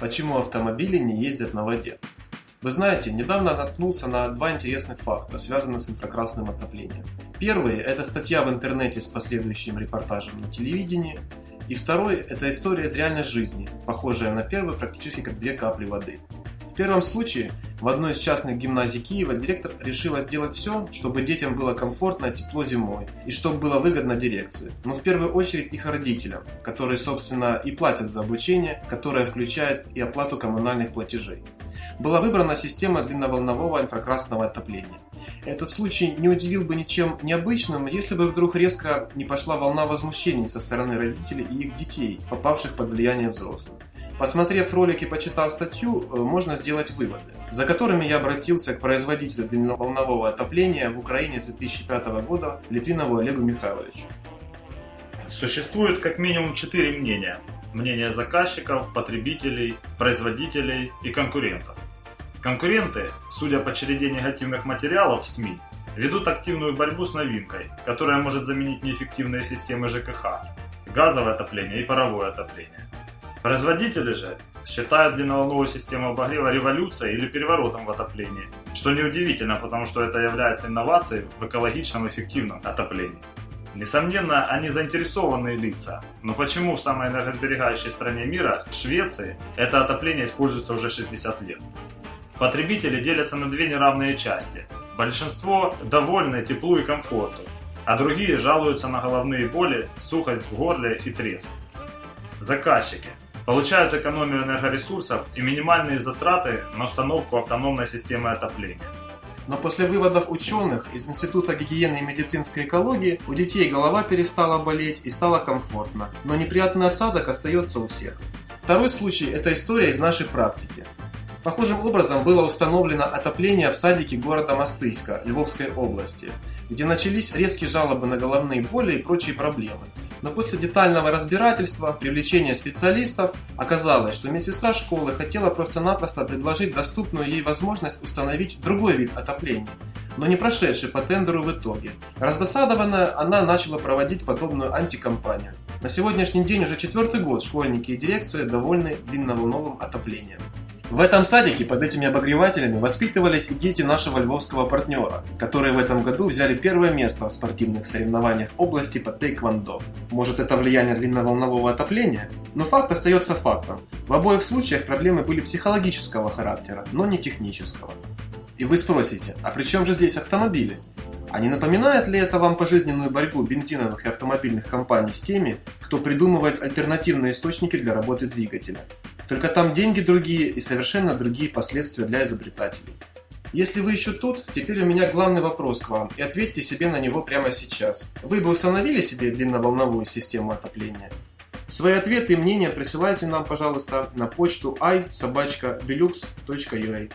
Почему автомобили не ездят на воде? Вы знаете, недавно наткнулся на два интересных факта, связанных с инфракрасным отоплением. Первый – это статья в интернете с последующим репортажем на телевидении. И второй – это история из реальной жизни, похожая на первый практически как две капли воды. Первом случае в одной из частных гимназий Киева директор решила сделать все, чтобы детям было комфортно и тепло зимой, и чтобы было выгодно дирекции. Но в первую очередь их родителям, которые, собственно, и платят за обучение, которое включает и оплату коммунальных платежей. Была выбрана система длинноволнового инфракрасного отопления. Этот случай не удивил бы ничем необычным, если бы вдруг резко не пошла волна возмущений со стороны родителей и их детей, попавших под влияние взрослых. Посмотрев ролик и почитав статью, э, можно сделать выводы, за которыми я обратился к производителю длинноволнового отопления в Украине с 2005 года Литвинову Олегу Михайловичу. Существует как минимум четыре мнения. Мнение заказчиков, потребителей, производителей и конкурентов. Конкуренты, судя по череде негативных материалов в СМИ, ведут активную борьбу с новинкой, которая может заменить неэффективные системы ЖКХ, газовое отопление и паровое отопление. Производители же считают длинноволновую систему обогрева революцией или переворотом в отоплении, что неудивительно, потому что это является инновацией в экологичном эффективном отоплении. Несомненно, они заинтересованные лица, но почему в самой энергосберегающей стране мира, Швеции, это отопление используется уже 60 лет? Потребители делятся на две неравные части. Большинство довольны теплу и комфорту, а другие жалуются на головные боли, сухость в горле и треск. Заказчики получают экономию энергоресурсов и минимальные затраты на установку автономной системы отопления. Но после выводов ученых из Института гигиены и медицинской экологии у детей голова перестала болеть и стало комфортно, но неприятный осадок остается у всех. Второй случай – это история из нашей практики. Похожим образом было установлено отопление в садике города Мостыська Львовской области, где начались резкие жалобы на головные боли и прочие проблемы. Но после детального разбирательства, привлечения специалистов, оказалось, что медсестра школы хотела просто-напросто предложить доступную ей возможность установить другой вид отопления, но не прошедший по тендеру в итоге. Раздосадованная, она начала проводить подобную антикомпанию. На сегодняшний день уже четвертый год школьники и дирекция довольны длинноволновым отоплением. В этом садике под этими обогревателями воспитывались и дети нашего львовского партнера, которые в этом году взяли первое место в спортивных соревнованиях области по тейквондо. Может это влияние длинноволнового отопления? Но факт остается фактом. В обоих случаях проблемы были психологического характера, но не технического. И вы спросите, а при чем же здесь автомобили? А не напоминает ли это вам пожизненную борьбу бензиновых и автомобильных компаний с теми, кто придумывает альтернативные источники для работы двигателя? Только там деньги другие и совершенно другие последствия для изобретателей. Если вы еще тут, теперь у меня главный вопрос к вам, и ответьте себе на него прямо сейчас. Вы бы установили себе длинноволновую систему отопления? Свои ответы и мнения присылайте нам, пожалуйста, на почту i.sobachka.belux.ua